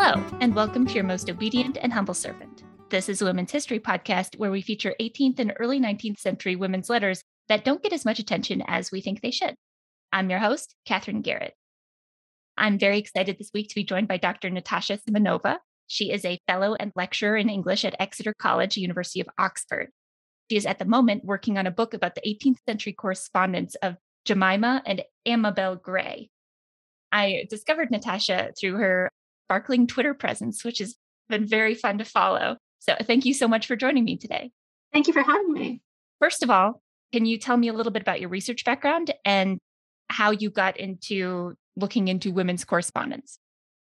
Hello, and welcome to your most obedient and humble servant. This is a women's history podcast where we feature 18th and early 19th century women's letters that don't get as much attention as we think they should. I'm your host, Kathryn Gehred. I'm very excited this week to be joined by Dr. Natasha Simonova. She is a fellow and lecturer in English at Exeter College, University of Oxford. She is at the moment working on a book about the 18th century correspondence of Jemima and Amabel Grey. I discovered Natasha through her sparkling Twitter presence, which has been very fun to follow. So thank you so much for joining me today. Thank you for having me. First of all, can you tell me a little bit about your research background and how you got into looking into women's correspondence?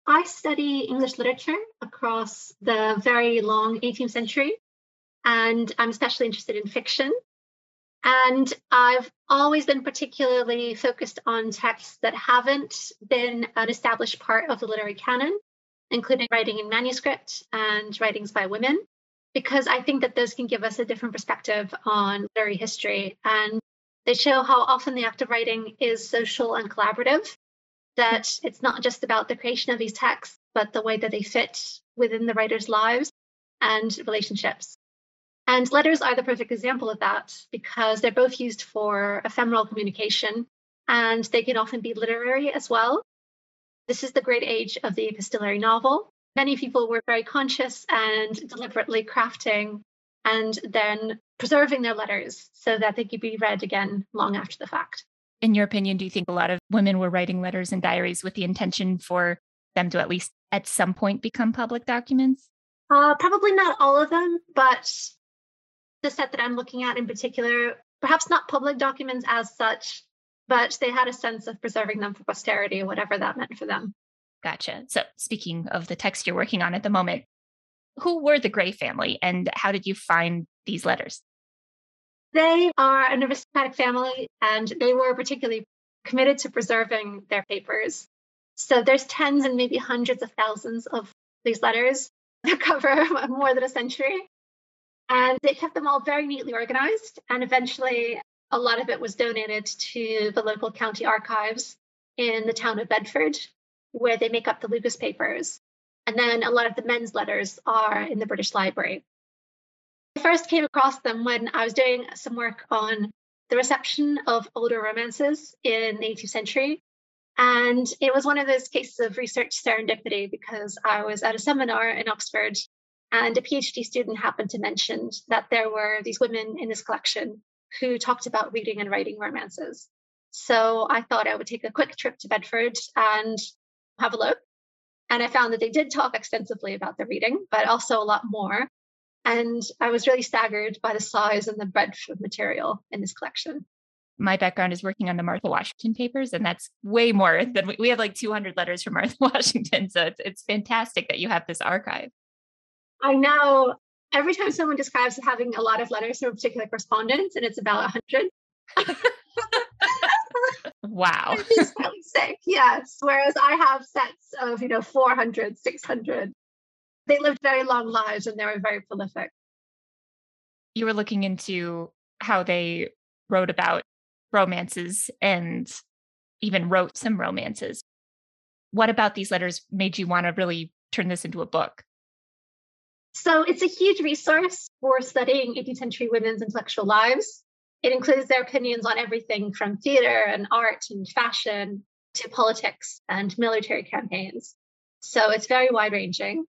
I study English literature across the very long 18th century, and I'm especially interested in fiction. And I've always been particularly focused on texts that haven't been an established part of the literary canon, including writing in manuscript and writings by women, because I think that those can give us a different perspective on literary history. And they show how often the act of writing is social and collaborative, that it's not just about the creation of these texts, but the way that they fit within the writer's lives and relationships. And letters are the perfect example of that because they're both used for ephemeral communication and they can often be literary as well. This is the great age of the epistolary novel. Many people were very conscious and deliberately crafting and then preserving their letters so that they could be read again long after the fact. In your opinion, do you think a lot of women were writing letters and diaries with the intention for them to at least at some point become public documents? Uh, probably not all of them, but the set that I'm looking at in particular, perhaps not public documents as such, but they had a sense of preserving them for posterity, whatever that meant for them. Gotcha. So, speaking of the text you're working on at the moment, who were the Grey family and how did you find these letters? They are an aristocratic family and they were particularly committed to preserving their papers. So, there's tens and maybe hundreds of thousands of these letters that cover more than a century. And they kept them all very neatly organized. And eventually, a lot of it was donated to the local county archives in the town of Bedford, where they make up the Lucas papers. And then a lot of the men's letters are in the British Library. I first came across them when I was doing some work on the reception of older romances in the 18th century. And it was one of those cases of research serendipity because I was at a seminar in Oxford and a PhD student happened to mention that there were these women in this collection who talked about reading and writing romances. So I thought I would take a quick trip to Bedford and have a look. And I found that they did talk extensively about the reading, but also a lot more. And I was really staggered by the size and the breadth of material in this collection. My background is working on the Martha Washington papers, and that's way more than we, we have like 200 letters from Martha Washington. So it's, it's fantastic that you have this archive. I know every time someone describes having a lot of letters from a particular correspondent, and it's about 100. wow. It's really sick. Yes. Whereas I have sets of, you know, 400, 600. They lived very long lives and they were very prolific. You were looking into how they wrote about romances and even wrote some romances. What about these letters made you want to really turn this into a book? So it's a huge resource for studying 18th century women's intellectual lives. It includes their opinions on everything from theater and art and fashion to politics and military campaigns. So it's very wide ranging.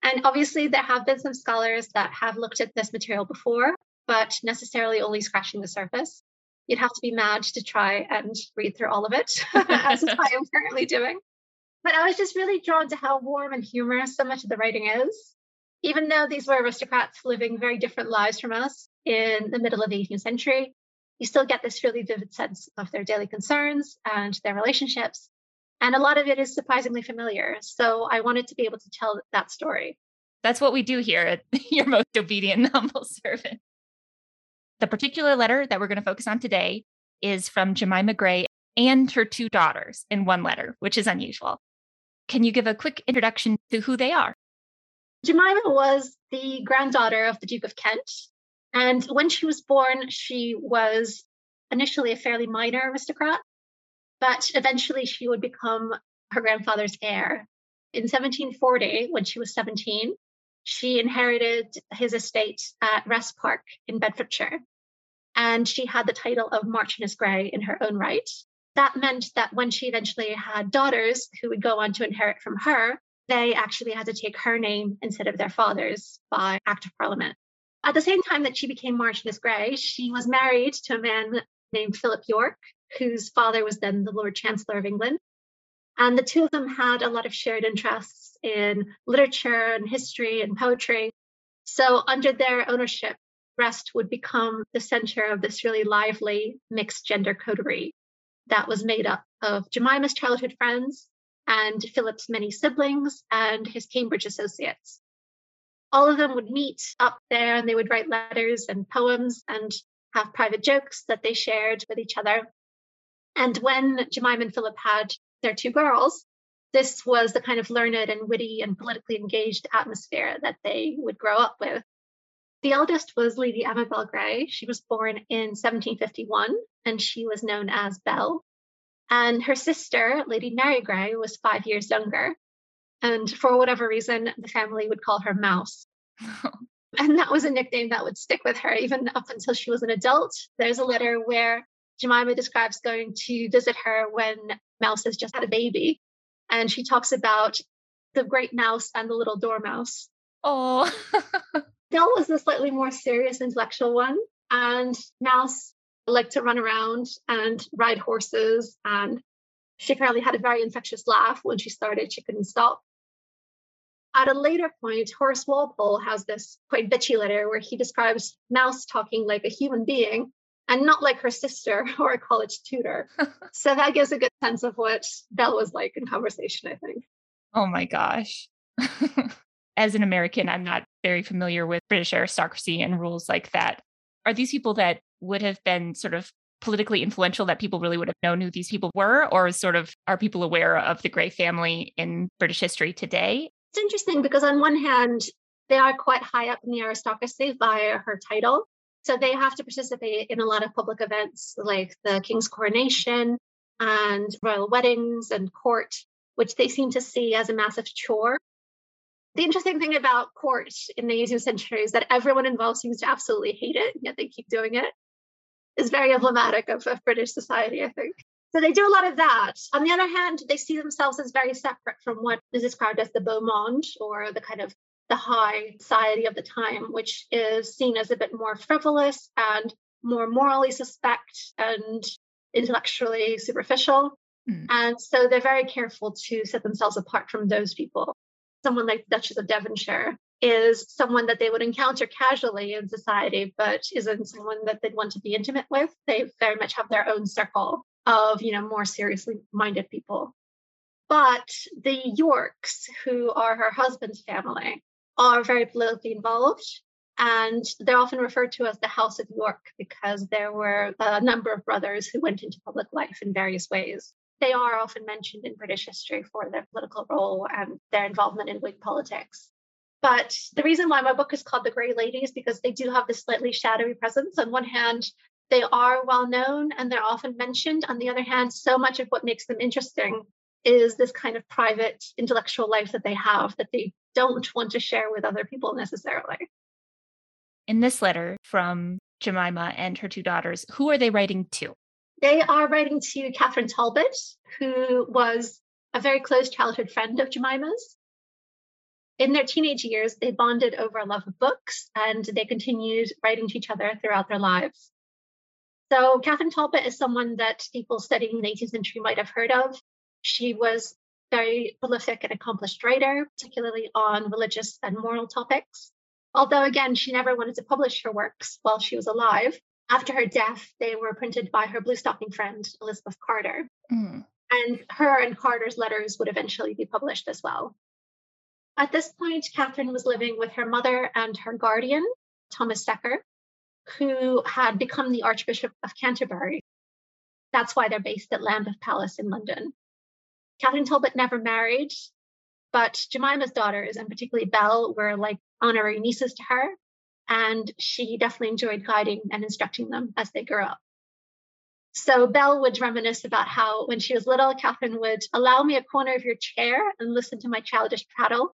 And obviously, there have been some scholars that have looked at this material before, but necessarily only scratching the surface. You'd have to be mad to try and read through all of it, as I am currently doing. But I was just really drawn to how warm and humorous so much of the writing is even though these were aristocrats living very different lives from us in the middle of the 18th century, you still get this really vivid sense of their daily concerns and their relationships. And a lot of it is surprisingly familiar. So I wanted to be able to tell that story. That's what we do here at Your Most Obedient and Humble Servant. The particular letter that we're going to focus on today is from Jemima Grey and her two daughters in one letter, which is unusual. Can you give a quick introduction to who they are? Jemima was the granddaughter of the Duke of Kent. And when she was born, she was initially a fairly minor aristocrat, but eventually she would become her grandfather's heir. In 1740, when she was 17, she inherited his estate at Wrest Park in Bedfordshire. And she had the title of Marchioness Grey in her own right. That meant that when she eventually had daughters who would go on to inherit from her, they actually had to take her name instead of their father's by Act of Parliament. At the same time that she became Marchioness Grey, she was married to a man named Philip Yorke, whose father was then the Lord Chancellor of England. And the two of them had a lot of shared interests in literature and history and poetry. So, under their ownership, Wrest would become the center of this really lively mixed gender coterie that was made up of Jemima's childhood friends and Philip's many siblings and his Cambridge associates. All of them would meet up there and they would write letters and poems and have private jokes that they shared with each other. And when Jemima and Philip had their two girls, this was the kind of learned and witty and politically engaged atmosphere that they would grow up with. The eldest was Lady Amabel Grey. She was born in 1751 and she was known as Bell. And her sister, Lady Mary Grey, was five years younger. And for whatever reason, the family would call her Mouse. and that was a nickname that would stick with her even up until she was an adult. There's a letter where Jemima describes going to visit her when Mouse has just had a baby. And she talks about the great mouse and the little dormouse. Oh. Bell was the slightly more serious intellectual one, and Mouse liked to run around and ride horses. And she apparently had a very infectious laugh when she started, she couldn't stop. At a later point, Horace Walpole has this quite bitchy letter where he describes Mouse talking like a human being and not like her sister or a college tutor. so that gives a good sense of what Bell was like in conversation, I think. Oh my gosh. As an American, I'm not very familiar with British aristocracy and rules like that. Are these people that would have been sort of politically influential that people really would have known who these people were? Or sort of are people aware of the Grey family in British history today? It's interesting because, on one hand, they are quite high up in the aristocracy via her title. So they have to participate in a lot of public events like the king's coronation and royal weddings and court, which they seem to see as a massive chore. The interesting thing about court in the 18th century is that everyone involved seems to absolutely hate it, yet they keep doing it. Is very emblematic of, of British society, I think. So they do a lot of that. On the other hand, they see themselves as very separate from what is described as the beau monde or the kind of the high society of the time, which is seen as a bit more frivolous and more morally suspect and intellectually superficial. Mm. And so they're very careful to set themselves apart from those people. Someone like the Duchess of Devonshire is someone that they would encounter casually in society, but isn't someone that they'd want to be intimate with. They very much have their own circle of, you know, more seriously minded people. But the Yorkes, who are her husband's family, are very politically involved. And they're often referred to as the House of York because there were a number of brothers who went into public life in various ways. They are often mentioned in British history for their political role and their involvement in Whig politics. But the reason why my book is called The Grey Lady is because they do have this slightly shadowy presence. On one hand, they are well known and they're often mentioned. On the other hand, so much of what makes them interesting is this kind of private intellectual life that they have that they don't want to share with other people necessarily. In this letter from Jemima and her two daughters, who are they writing to? They are writing to Catherine Talbot, who was a very close childhood friend of Jemima's. In their teenage years, they bonded over a love of books and they continued writing to each other throughout their lives. So, Catherine Talbot is someone that people studying the 18th century might have heard of. She was a very prolific and accomplished writer, particularly on religious and moral topics. Although, again, she never wanted to publish her works while she was alive. After her death, they were printed by her blue stocking friend, Elizabeth Carter. Mm. And her and Carter's letters would eventually be published as well. At this point, Catherine was living with her mother and her guardian, Thomas Secker, who had become the Archbishop of Canterbury. That's why they're based at Lambeth Palace in London. Catherine Talbot never married, but Jemima's daughters, and particularly Bell, were like honorary nieces to her. And she definitely enjoyed guiding and instructing them as they grew up. So Bell would reminisce about how when she was little, Catherine would allow me a corner of your chair and listen to my childish prattle.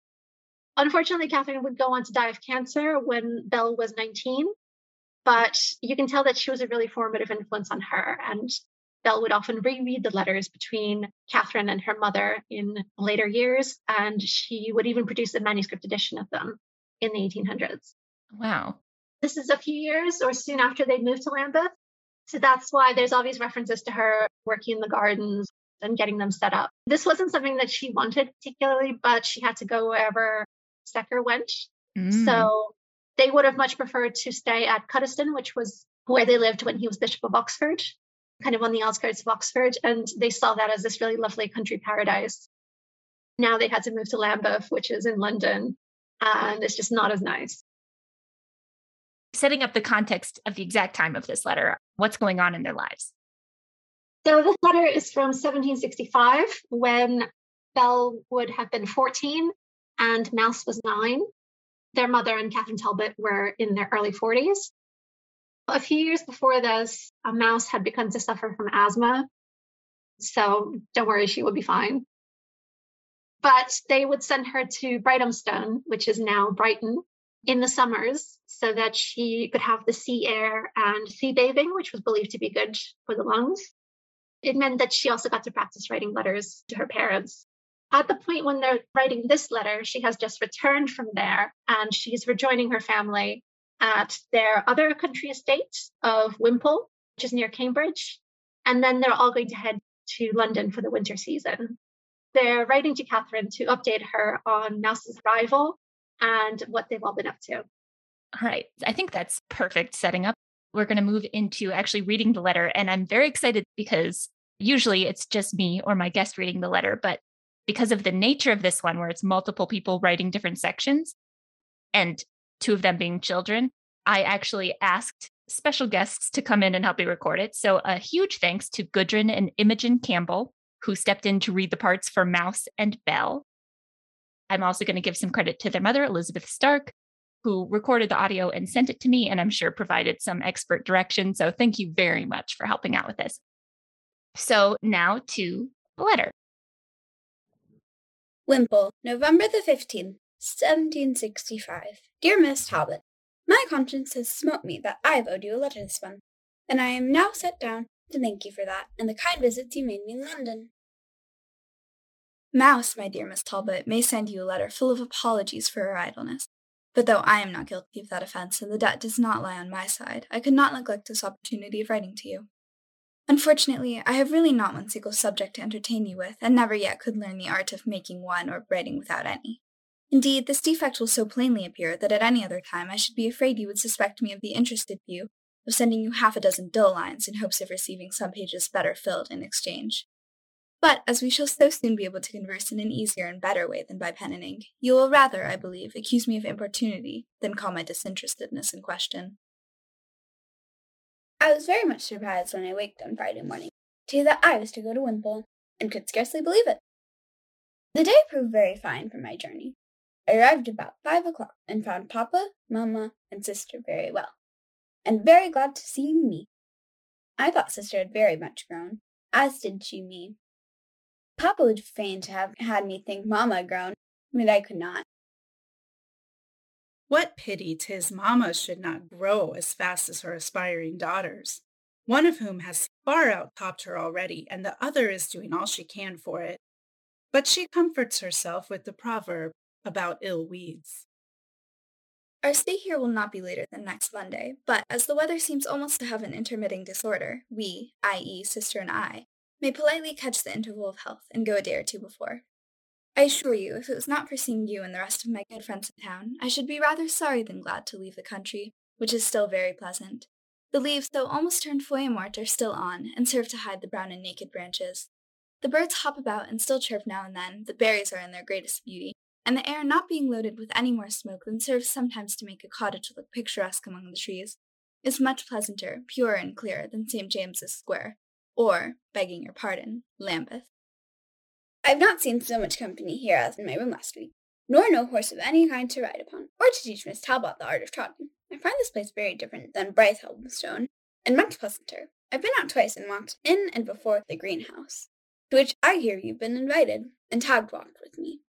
Unfortunately, Catherine would go on to die of cancer when Bell was 19, but you can tell that she was a really formative influence on her. And Bell would often reread the letters between Catherine and her mother in later years, and she would even produce a manuscript edition of them in the 1800s. Wow. This is a few years or soon after they moved to Lambeth. So that's why there's all these references to her working in the gardens and getting them set up. This wasn't something that she wanted particularly, but she had to go wherever Secker went. Mm. So they would have much preferred to stay at Cuddesdon, which was where they lived when he was Bishop of Oxford, kind of on the outskirts of Oxford. And they saw that as this really lovely country paradise. Now they had to move to Lambeth, which is in London, and it's just not as nice setting up the context of the exact time of this letter, what's going on in their lives. So this letter is from 1765 when Bell would have been 14 and Mouse was nine. Their mother and Catherine Talbot were in their early 40s. A few years before this, a mouse had begun to suffer from asthma. So don't worry, she would be fine. But they would send her to Brighthelmstone, which is now Brighton, in the summers so that she could have the sea air and sea bathing, which was believed to be good for the lungs. It meant that she also got to practice writing letters to her parents. At the point when they're writing this letter, she has just returned from there and she's rejoining her family at their other country estate of Wimpole, which is near Cambridge. And then they're all going to head to London for the winter season. They're writing to Catherine to update her on Mouse's arrival and what they've all been up to. All right. I think that's perfect setting up. We're going to move into actually reading the letter. And I'm very excited because usually it's just me or my guest reading the letter. But because of the nature of this one, where it's multiple people writing different sections and two of them being children, I actually asked special guests to come in and help me record it. So a huge thanks to Gudrun and Imogen Campbell, who stepped in to read the parts for Mouse and Bell. I'm also going to give some credit to their mother, Elizabeth Stark, who recorded the audio and sent it to me, and I'm sure provided some expert direction. So thank you very much for helping out with this. So now to the letter. Wimpole, November the 15th, 1765. Dear Miss Talbot, My conscience has smote me that I've owed you a letter this month, and I am now set down to thank you for that and the kind visits you made me in London. Mouse, my dear Miss Talbot, may send you a letter full of apologies for her idleness. But though I am not guilty of that offense, and the debt does not lie on my side, I could not neglect this opportunity of writing to you. Unfortunately, I have really not one single subject to entertain you with, and never yet could learn the art of making one or writing without any. Indeed, this defect will so plainly appear that at any other time I should be afraid you would suspect me of the interested view of sending you half a dozen dull lines in hopes of receiving some pages better filled in exchange. But as we shall so soon be able to converse in an easier and better way than by pen and ink, you will rather, I believe, accuse me of importunity than call my disinterestedness in question. I was very much surprised when I waked on Friday morning to hear that I was to go to Wimpole, and could scarcely believe it. The day proved very fine for my journey. I arrived about five o'clock and found Papa, Mamma, and Sister very well, and very glad to see me. I thought Sister had very much grown, as did she me, Papa would fain to have had me think mamma grown, but I could not. What pity 'tis mamma should not grow as fast as her aspiring daughters, one of whom has far outtopped her already, and the other is doing all she can for it. But she comforts herself with the proverb about ill weeds. Our stay here will not be later than next Monday, but as the weather seems almost to have an intermitting disorder, we, i.e., sister and I, may politely catch the interval of health and go a day or two before. I assure you, if it was not for seeing you and the rest of my good friends in town, I should be rather sorry than glad to leave the country, which is still very pleasant. The leaves, though almost turned feuillemort, are still on, and serve to hide the brown and naked branches. The birds hop about and still chirp now and then, the berries are in their greatest beauty, and the air not being loaded with any more smoke than serves sometimes to make a cottage look picturesque among the trees, is much pleasanter, purer, and clearer than St. James's Square, or, begging your pardon, Lambeth. I have not seen so much company here as in my room last week, nor no horse of any kind to ride upon, or to teach Miss Talbot the art of trotting. I find this place very different than Brighthelmstone, and much pleasanter. I've been out twice and walked in and before the greenhouse, to which I hear you've been invited, and Tag walked with me.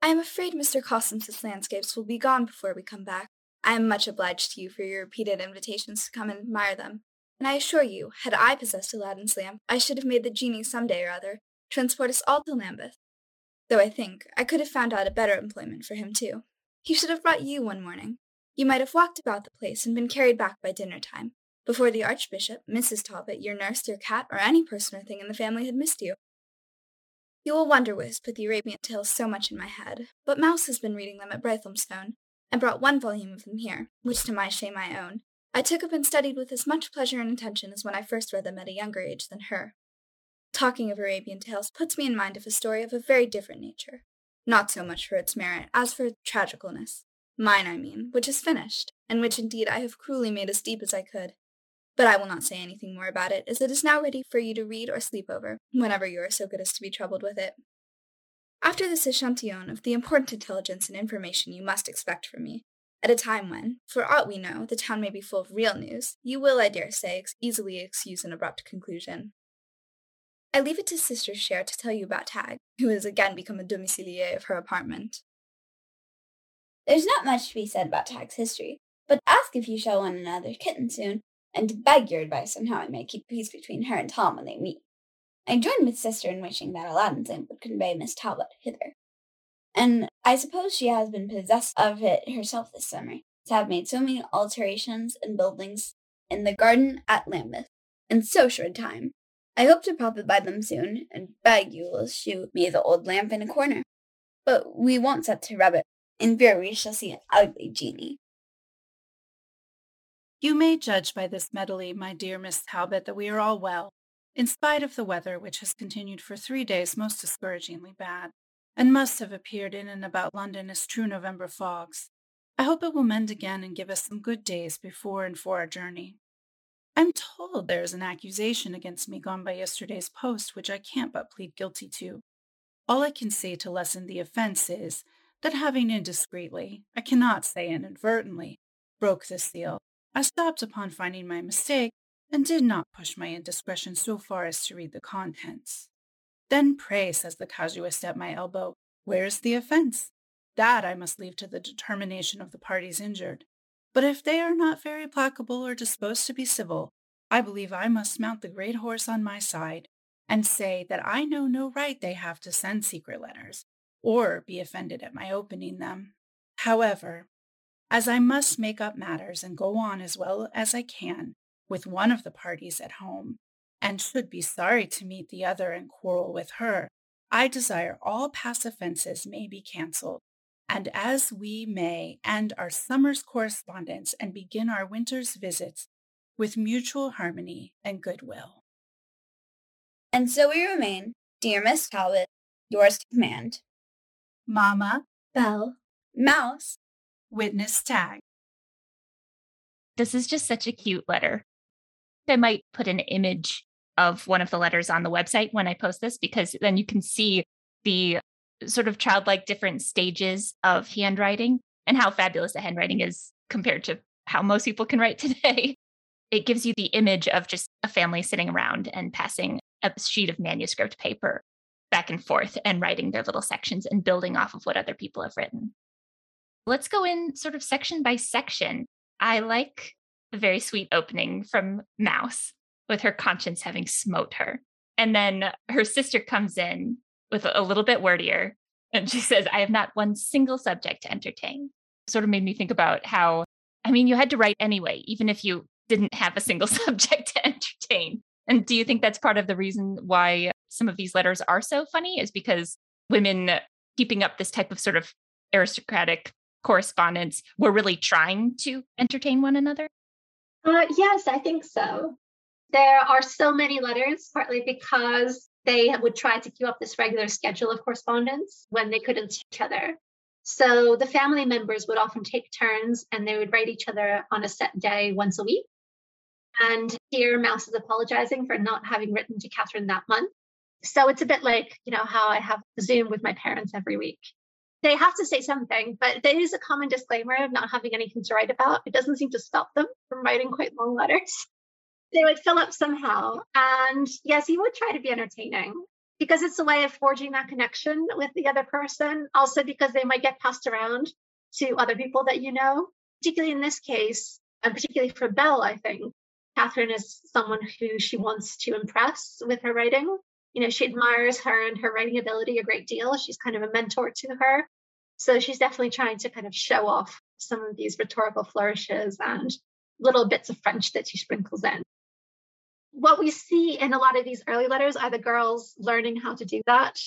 I am afraid Mr. Costance's landscapes will be gone before we come back. I am much obliged to you for your repeated invitations to come and admire them, and I assure you, had I possessed Aladdin's lamp, I should have made the genie some day or other transport us all to Lambeth. Though I think I could have found out a better employment for him too. He should have brought you one morning. You might have walked about the place and been carried back by dinner time, before the Archbishop, Mrs. Talbot, your nurse, your cat, or any person or thing in the family had missed you. You will wonder has put the Arabian tales so much in my head, but Mouse has been reading them at Brighthelmstone, and brought one volume of them here, which to my shame I own. I took up and studied with as much pleasure and attention as when I first read them at a younger age than her. Talking of Arabian tales puts me in mind of a story of a very different nature, not so much for its merit as for its tragicalness. Mine, I mean, which is finished, and which indeed I have cruelly made as deep as I could. But I will not say anything more about it, as it is now ready for you to read or sleep over, whenever you are so good as to be troubled with it. After this echantillon of the important intelligence and information you must expect from me, at a time when, for aught we know, the town may be full of real news, you will, I dare say, easily excuse an abrupt conclusion. I leave it to Sister Share to tell you about Tag, who has again become a domicilier of her apartment. There's not much to be said about Tag's history, but ask if you shall want another kitten soon, and beg your advice on how I may keep peace between her and Tom when they meet. I join with sister in wishing that Aladdin's lamp would convey Miss Talbot hither. And I suppose she has been possessed of it herself this summer, to have made so many alterations and buildings in the garden at Lambeth in so short a time. I hope to profit by them soon, and beg you will shew me the old lamp in a corner. But we won't set to rub it. In fear we shall see an ugly genie. You may judge by this medley, my dear Miss Talbot, that we are all well, in spite of the weather which has continued for three days most discouragingly bad, and must have appeared in and about London as true November fogs. I hope it will mend again and give us some good days before and for our journey. I'm told there is an accusation against me gone by yesterday's post, which I can't but plead guilty to. All I can say to lessen the offense is that having indiscreetly, I cannot say inadvertently, broke the seal, I stopped upon finding my mistake and did not push my indiscretion so far as to read the contents. Then pray, says the casuist at my elbow, where's the offense? That I must leave to the determination of the parties injured. But if they are not very placable or disposed to be civil, I believe I must mount the great horse on my side and say that I know no right they have to send secret letters or be offended at my opening them. However, as I must make up matters and go on as well as I can with one of the parties at home, and should be sorry to meet the other and quarrel with her, I desire all past offenses may be cancelled, and as we may end our summer's correspondence and begin our winter's visits with mutual harmony and goodwill. And so we remain, dear Miss Talbot, yours to command. Mamma, Bell, Mouse, witness tag. This is just such a cute letter. I might put an image of one of the letters on the website when I post this because then you can see the sort of childlike different stages of handwriting and how fabulous the handwriting is compared to how most people can write today. It gives you the image of just a family sitting around and passing a sheet of manuscript paper back and forth and writing their little sections and building off of what other people have written. Let's go in sort of section by section. I like the very sweet opening from Mouse with her conscience having smote her. And then her sister comes in with a little bit wordier and she says, I have not one single subject to entertain. Sort of made me think about how, I mean, you had to write anyway, even if you didn't have a single subject to entertain. And do you think that's part of the reason why some of these letters are so funny? Is because women keeping up this type of sort of aristocratic correspondence were really trying to entertain one another? Uh, yes, I think so. There are so many letters, partly because they would try to keep up this regular schedule of correspondence when they couldn't see each other. So the family members would often take turns and they would write each other on a set day once a week. And here Mouse is apologizing for not having written to Catherine that month. So it's a bit like, you know, how I have Zoom with my parents every week. They have to say something, but there is a common disclaimer of not having anything to write about. It doesn't seem to stop them from writing quite long letters. They would fill up somehow. And yes, he would try to be entertaining because it's a way of forging that connection with the other person. Also, because they might get passed around to other people that you know, particularly in this case, and particularly for Bell, I think. Catherine is someone who she wants to impress with her writing. You know, she admires her and her writing ability a great deal. She's kind of a mentor to her. So she's definitely trying to kind of show off some of these rhetorical flourishes and little bits of French that she sprinkles in. What we see in a lot of these early letters are the girls learning how to do that.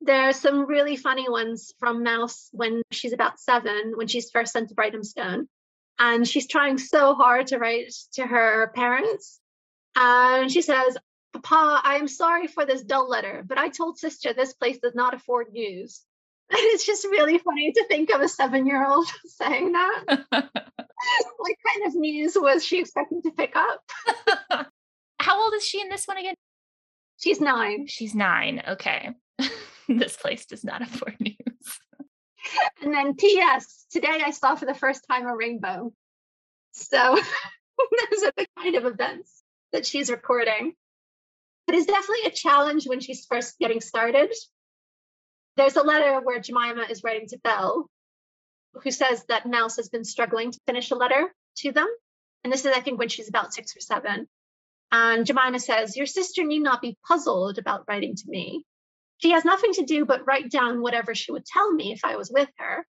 There are some really funny ones from Mouse when she's about seven, when she's first sent to Brighthelmstone. And she's trying so hard to write to her parents. And she says, Papa, I am sorry for this dull letter, but I told sister this place does not afford news. And it's just really funny to think of a seven year old saying that. what kind of news was she expecting to pick up? How old is she in this one again? She's nine. She's nine. Okay. this place does not afford news. and then P.S. Today I saw for the first time a rainbow. So those are the kind of events that she's recording. But it's definitely a challenge when she's first getting started there's a letter where Jemima is writing to Bell, who says that Mouse has been struggling to finish a letter to them. And this is, I think, when she's about six or seven. And Jemima says, Your sister need not be puzzled about writing to me. She has nothing to do but write down whatever she would tell me if I was with her.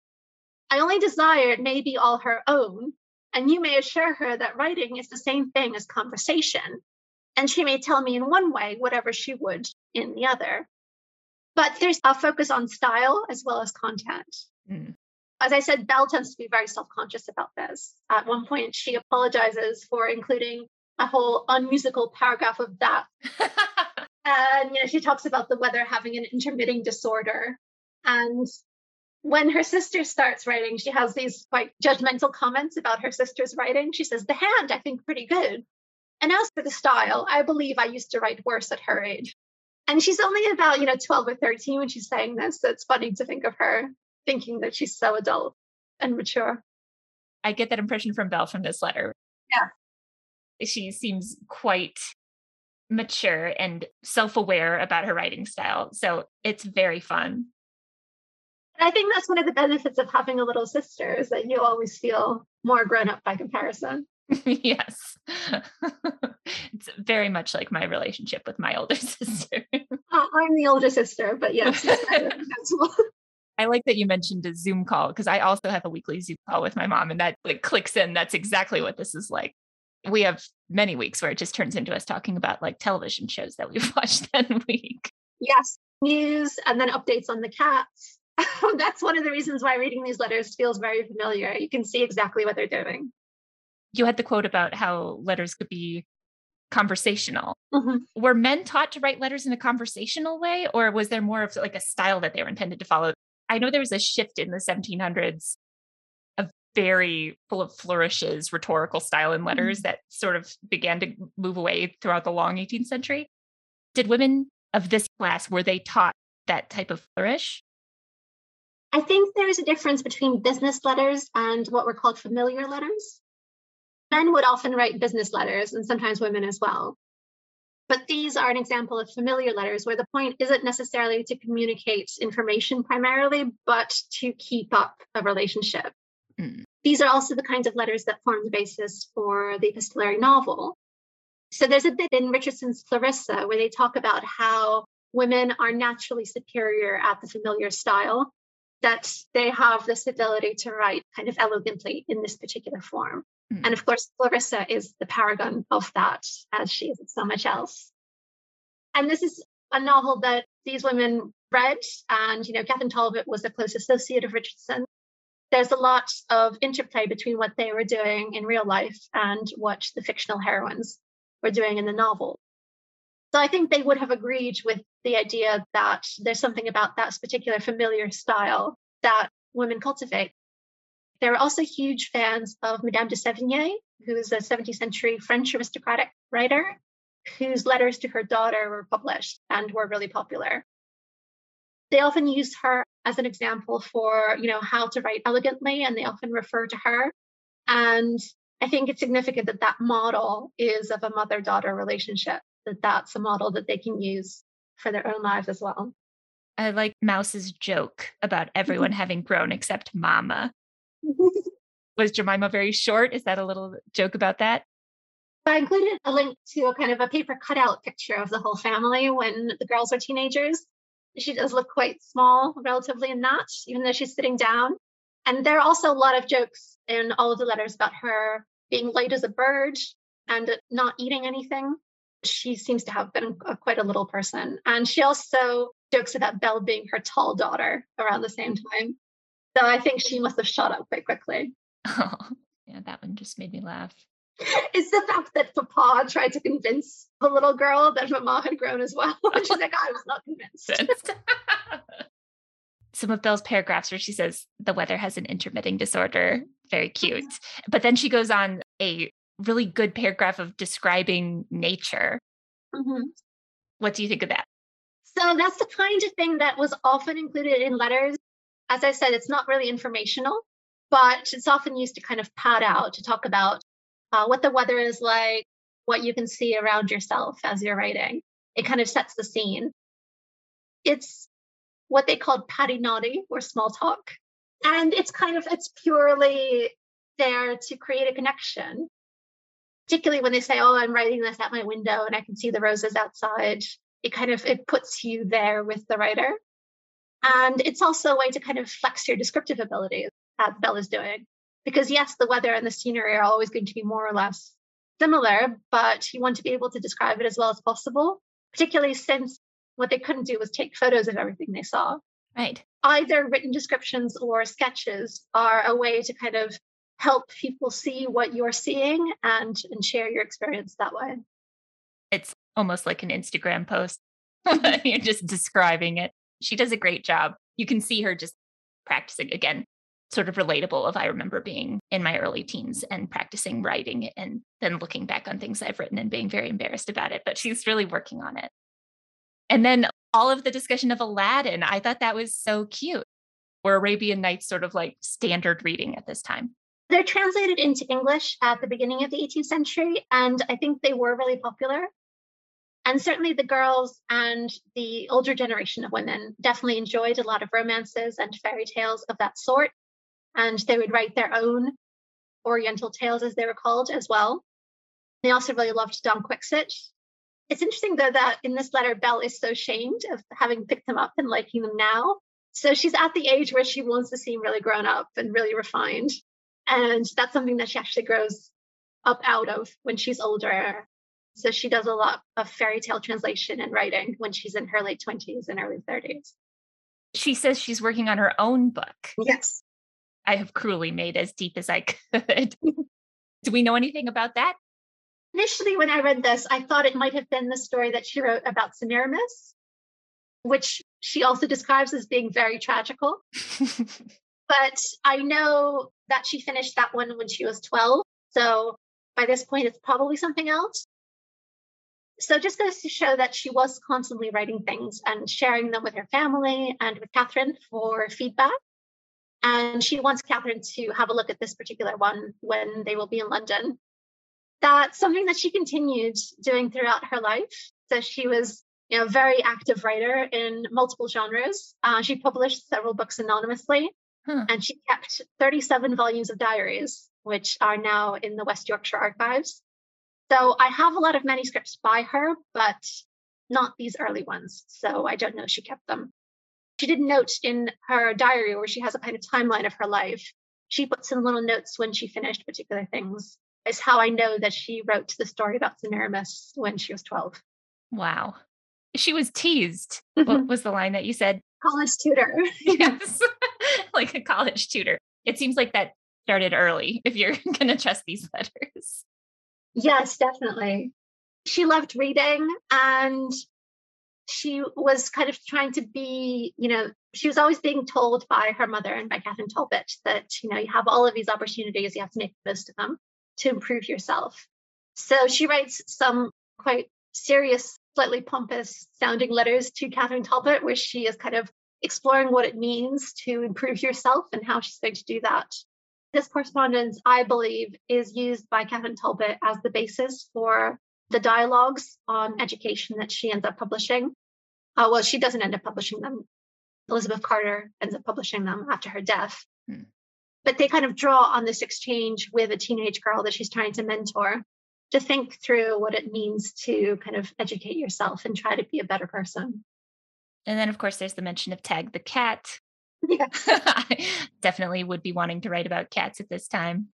I only desire it may be all her own, and you may assure her that writing is the same thing as conversation, and she may tell me in one way whatever she would in the other. But there's a focus on style as well as content. Mm. As I said, Bell tends to be very self conscious about this. At one point, she apologizes for including a whole unmusical paragraph of that. and you know, she talks about the weather having an intermitting disorder. And when her sister starts writing, she has these quite judgmental comments about her sister's writing. She says, The hand, I think, pretty good. And as for the style, I believe I used to write worse at her age. And she's only about, you know, 12 or 13 when she's saying this. So it's funny to think of her thinking that she's so adult and mature. I get that impression from Bell from this letter. Yeah. She seems quite mature and self aware about her writing style. So it's very fun. And I think that's one of the benefits of having a little sister is that you always feel more grown up by comparison. yes. it's very much like my relationship with my older sister. Uh, I'm the older sister, but yes. I like that you mentioned a Zoom call because I also have a weekly Zoom call with my mom and that like clicks in. That's exactly what this is like. We have many weeks where it just turns into us talking about like television shows that we've watched that week. Yes, news and then updates on the cats. That's one of the reasons why reading these letters feels very familiar. You can see exactly what they're doing you had the quote about how letters could be conversational. Mm-hmm. Were men taught to write letters in a conversational way, or was there more of like a style that they were intended to follow? I know there was a shift in the 1700s, a very full of flourishes, rhetorical style in letters mm-hmm. that sort of began to move away throughout the long 18th century. Did women of this class were they taught that type of flourish? I think there is a difference between business letters and what were called familiar letters men would often write business letters and sometimes women as well. But these are an example of familiar letters where the point isn't necessarily to communicate information primarily, but to keep up a relationship. Mm. These are also the kinds of letters that form the basis for the epistolary novel. So there's a bit in Richardson's Clarissa where they talk about how women are naturally superior at the familiar style, that they have this ability to write kind of elegantly in this particular form. Mm. And of course, Clarissa is the paragon of that, as she is so much else. And this is a novel that these women read, and you know, Catherine Talbot was a close associate of Richardson. There's a lot of interplay between what they were doing in real life and what the fictional heroines were doing in the novel. So I think they would have agreed with the idea that there's something about that particular familiar style that women cultivate they were also huge fans of Madame de Sévigné, who is a 17th century French aristocratic writer whose letters to her daughter were published and were really popular. They often used her as an example for, you know, how to write elegantly, and they often refer to her. And I think it's significant that that model is of a mother daughter relationship, that that's a model that they can use for their own lives as well. I like Mouse's joke about mm-hmm. everyone having grown except Mama. Was Jemima very short? Is that a little joke about that? I included a link to a kind of a paper cutout picture of the whole family when the girls were teenagers. She does look quite small, relatively in that, even though she's sitting down. And there are also a lot of jokes in all of the letters about her being light as a bird and not eating anything. She seems to have been a, quite a little person. And she also jokes about Bell being her tall daughter around the same time. So I think she must have shot up quite quickly. Oh, yeah, that one just made me laugh. It's the fact that Papa tried to convince the little girl that Mama had grown as well. And she's like, I was not convinced. Some of Bell's paragraphs where she says the weather has an intermitting disorder, very cute. But then she goes on a really good paragraph of describing nature. Mm-hmm. What do you think of that? So that's the kind of thing that was often included in letters. As I said, it's not really informational, but it's often used to kind of pad out to talk about uh, what the weather is like, what you can see around yourself as you're writing. It kind of sets the scene. It's what they called patty or small talk. And it's kind of, it's purely there to create a connection. Particularly when they say, oh, I'm writing this at my window and I can see the roses outside. It kind of, it puts you there with the writer. And it's also a way to kind of flex your descriptive abilities, as Bell is doing. Because yes, the weather and the scenery are always going to be more or less similar, but you want to be able to describe it as well as possible, particularly since what they couldn't do was take photos of everything they saw. Right. Either written descriptions or sketches are a way to kind of help people see what you're seeing and and share your experience that way. It's almost like an Instagram post. Mm-hmm. you're just describing it. She does a great job. You can see her just practicing again sort of relatable of I remember being in my early teens and practicing writing and then looking back on things I've written and being very embarrassed about it. But she's really working on it. And then all of the discussion of Aladdin, I thought that was so cute. Were Arabian Nights sort of like standard reading at this time? They're translated into English at the beginning of the 18th century, and I think they were really popular. And certainly the girls and the older generation of women definitely enjoyed a lot of romances and fairy tales of that sort and they would write their own Oriental tales, as they were called, as well. They also really loved Don Quixote. It's interesting, though, that in this letter, Bell is so shamed of having picked them up and liking them now. So she's at the age where she wants to seem really grown up and really refined. And that's something that she actually grows up out of when she's older. So she does a lot of fairy tale translation and writing when she's in her late 20s and early 30s. She says she's working on her own book. Yes. I have cruelly made as deep as I could. Do we know anything about that? Initially, when I read this, I thought it might have been the story that she wrote about Semiramis, which she also describes as being very tragical. but I know that she finished that one when she was 12. So by this point, it's probably something else. So just goes to show that she was constantly writing things and sharing them with her family and with Catherine for feedback. And she wants Catherine to have a look at this particular one when they will be in London. That's something that she continued doing throughout her life. So she was you know, a very active writer in multiple genres. Uh, she published several books anonymously, and she kept 37 volumes of diaries, which are now in the West Yorkshire archives. So I have a lot of manuscripts by her, but not these early ones. So I don't know if she kept them she did note in her diary where she has a kind of timeline of her life. She puts in little notes when she finished particular things. Is how I know that she wrote the story about Semiramis when she was 12. Wow. She was teased. what mm-hmm. was the line that you said? College tutor. yes. like a college tutor. It seems like that started early if you're going to trust these letters. Yes, definitely. She loved reading and she was kind of trying to be, you know, she was always being told by her mother and by Catherine Talbot that, you know, you have all of these opportunities, you have to make the most of them to improve yourself. So she writes some quite serious, slightly pompous sounding letters to Catherine Talbot, where she is kind of exploring what it means to improve yourself and how she's going to do that. This correspondence, I believe, is used by Catherine Talbot as the basis for the dialogues on education that she ends up publishing. Uh, well, she doesn't end up publishing them. Elizabeth Carter ends up publishing them after her death. Hmm. But they kind of draw on this exchange with a teenage girl that she's trying to mentor to think through what it means to kind of educate yourself and try to be a better person. And then, of course, there's the mention of Tag the cat. Yes. definitely would be wanting to write about cats at this time.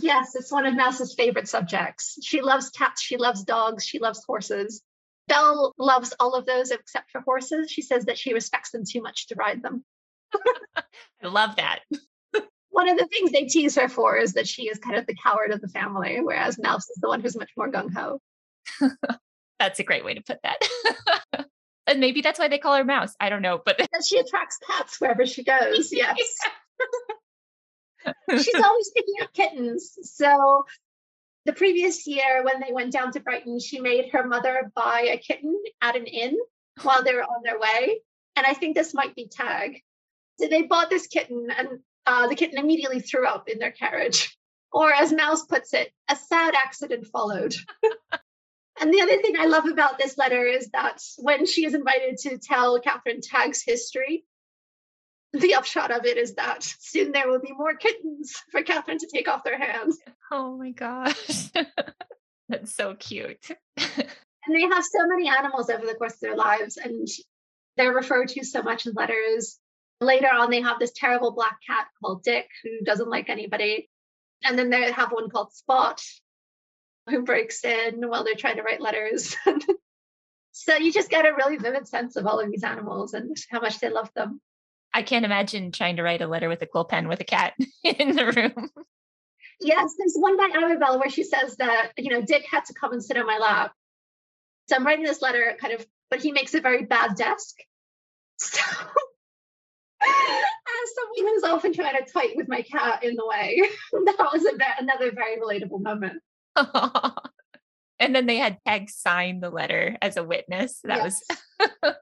Yes, it's one of Mouse's favorite subjects. She loves cats, she loves dogs, she loves horses. Bell loves all of those except for horses. She says that she respects them too much to ride them. I love that. One of the things they tease her for is that she is kind of the coward of the family, whereas Mouse is the one who's much more gung ho. that's a great way to put that. and maybe that's why they call her Mouse. I don't know, but she attracts cats wherever she goes. Yes. She's always picking up kittens. So the previous year when they went down to Brighton, she made her mother buy a kitten at an inn while they were on their way. And I think this might be Tag. So they bought this kitten, and uh, the kitten immediately threw up in their carriage. Or, as Mouse puts it, a sad accident followed. and the other thing I love about this letter is that when she is invited to tell Catherine Tag's history, the upshot of it is that soon there will be more kittens for Catherine to take off their hands. Oh my gosh. That's so cute. and they have so many animals over the course of their lives, and they're referred to so much in letters. Later on, they have this terrible black cat called Dick who doesn't like anybody. And then they have one called Spot who breaks in while they're trying to write letters. so you just get a really vivid sense of all of these animals and how much they love them. I can't imagine trying to write a letter with a quill pen with a cat in the room. Yes, there's one by Amabel where she says that, you know, Dick had to come and sit on my lap. So I'm writing this letter kind of, but he makes a very bad desk. So as someone who's often trying to fight with my cat in the way, that was a, another very relatable moment. and then they had Peg sign the letter as a witness. That yes. was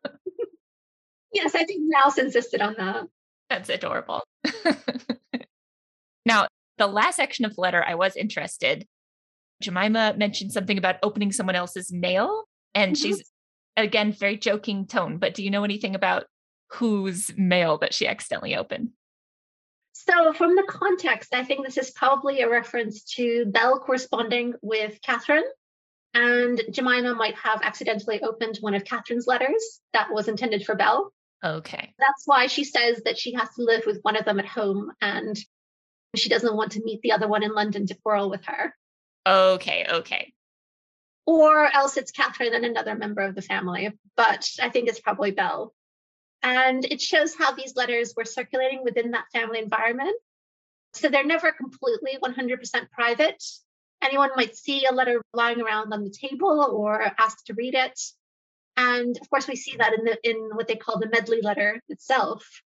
Yes, I think Mouse insisted on that. That's adorable. now, the last section of the letter, I was interested. Jemima mentioned something about opening someone else's mail, and mm-hmm. she's again very joking tone. But do you know anything about whose mail that she accidentally opened? So, from the context, I think this is probably a reference to Bell corresponding with Catherine and Jemima might have accidentally opened one of Catherine's letters that was intended for Bell. Okay. That's why she says that she has to live with one of them at home and she doesn't want to meet the other one in London to quarrel with her. Okay, okay. Or else it's Catherine and another member of the family, but I think it's probably Bell. And it shows how these letters were circulating within that family environment. So they're never completely 100% private. Anyone might see a letter lying around on the table or ask to read it. And of course, we see that in, the, in what they call the medley letter itself.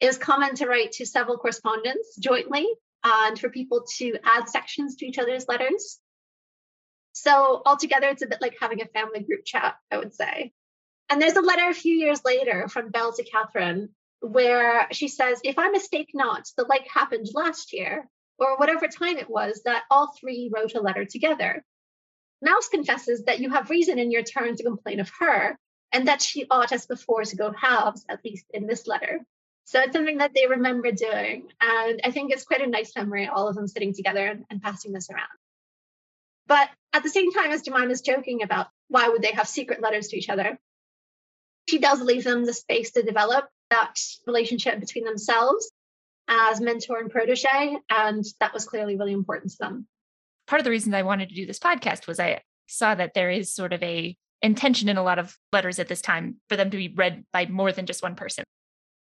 It was common to write to several correspondents jointly uh, and for people to add sections to each other's letters. So altogether, it's a bit like having a family group chat, I would say. And there's a letter a few years later from Bell to Catherine where she says, If I mistake not, the like happened last year, or whatever time it was that all three wrote a letter together. Mouse confesses that you have reason in your turn to complain of her, and that she ought as before to go halves, at least in this letter. So it's something that they remember doing. And I think it's quite a nice memory, all of them sitting together and, and passing this around. But at the same time as Jemima's joking about why would they have secret letters to each other, she does leave them the space to develop that relationship between themselves as mentor and protege. And that was clearly really important to them part of the reason I wanted to do this podcast was I saw that there is sort of a intention in a lot of letters at this time for them to be read by more than just one person.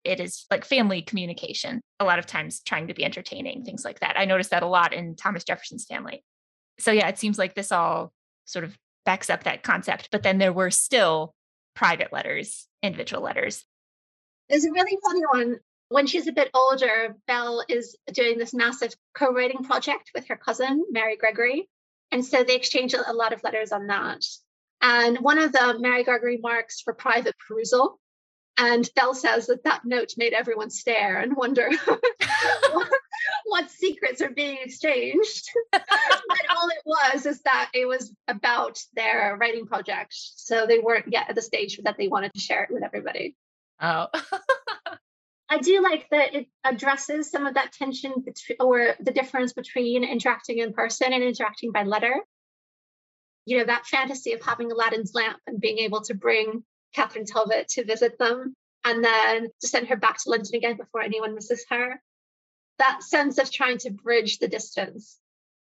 It is like family communication, a lot of times trying to be entertaining, things like that. I noticed that a lot in Thomas Jefferson's family. So, yeah, it seems like this all sort of backs up that concept. But then there were still private letters, individual letters. There's a really funny one when she's a bit older, Bell is doing this massive co writing project with her cousin, Mary Gregory. And so they exchange a lot of letters on that. And one of them, Mary Gregory marks for private perusal. And Bell says that that note made everyone stare and wonder what secrets are being exchanged. but all it was is that it was about their writing project. So they weren't yet at the stage that they wanted to share it with everybody. Oh. I do like that it addresses some of that tension between, or the difference between interacting in person and interacting by letter. You know, that fantasy of having Aladdin's lamp and being able to bring Catherine Talbot to visit them and then to send her back to London again before anyone misses her. That sense of trying to bridge the distance.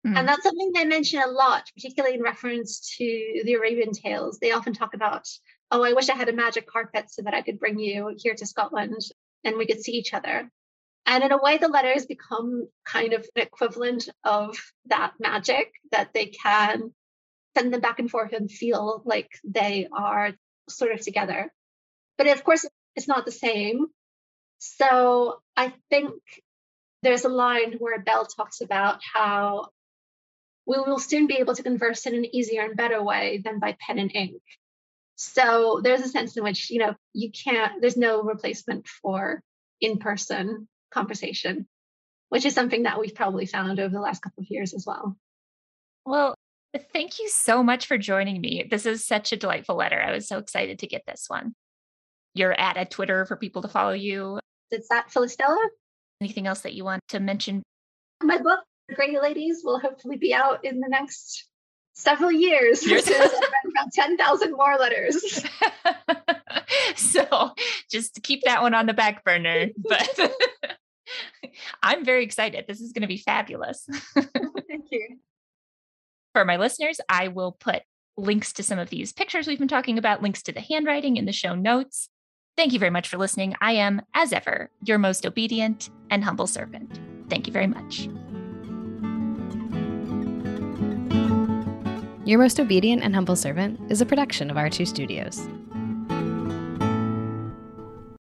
Mm. And that's something they mention a lot, particularly in reference to the Arabian tales. They often talk about, oh, I wish I had a magic carpet so that I could bring you here to Scotland and we could see each other. And in a way, the letters become kind of an equivalent of that magic that they can send them back and forth and feel like they are sort of together. But of course, it's not the same. So I think there's a line where Bell talks about how we will soon be able to converse in an easier and better way than by pen and ink. So there's a sense in which, you know, you can't, there's no replacement for in person conversation, which is something that we've probably found over the last couple of years as well. Well, thank you so much for joining me. This is such a delightful letter. I was so excited to get this one. You're at a Twitter for people to follow you. Is that Philistella? Anything else that you want to mention? My book, Great Ladies, will hopefully be out in the next several years. Years. about 10,000 more letters. so just keep that one on the back burner. But I'm very excited. This is going to be fabulous. Thank you. For my listeners, I will put links to some of these pictures we've been talking about, links to the handwriting in the show notes. Thank you very much for listening. I am, as ever, your most obedient and humble servant. Thank you very much. Your Most Obedient and Humble Servant is a production of R2 Studios.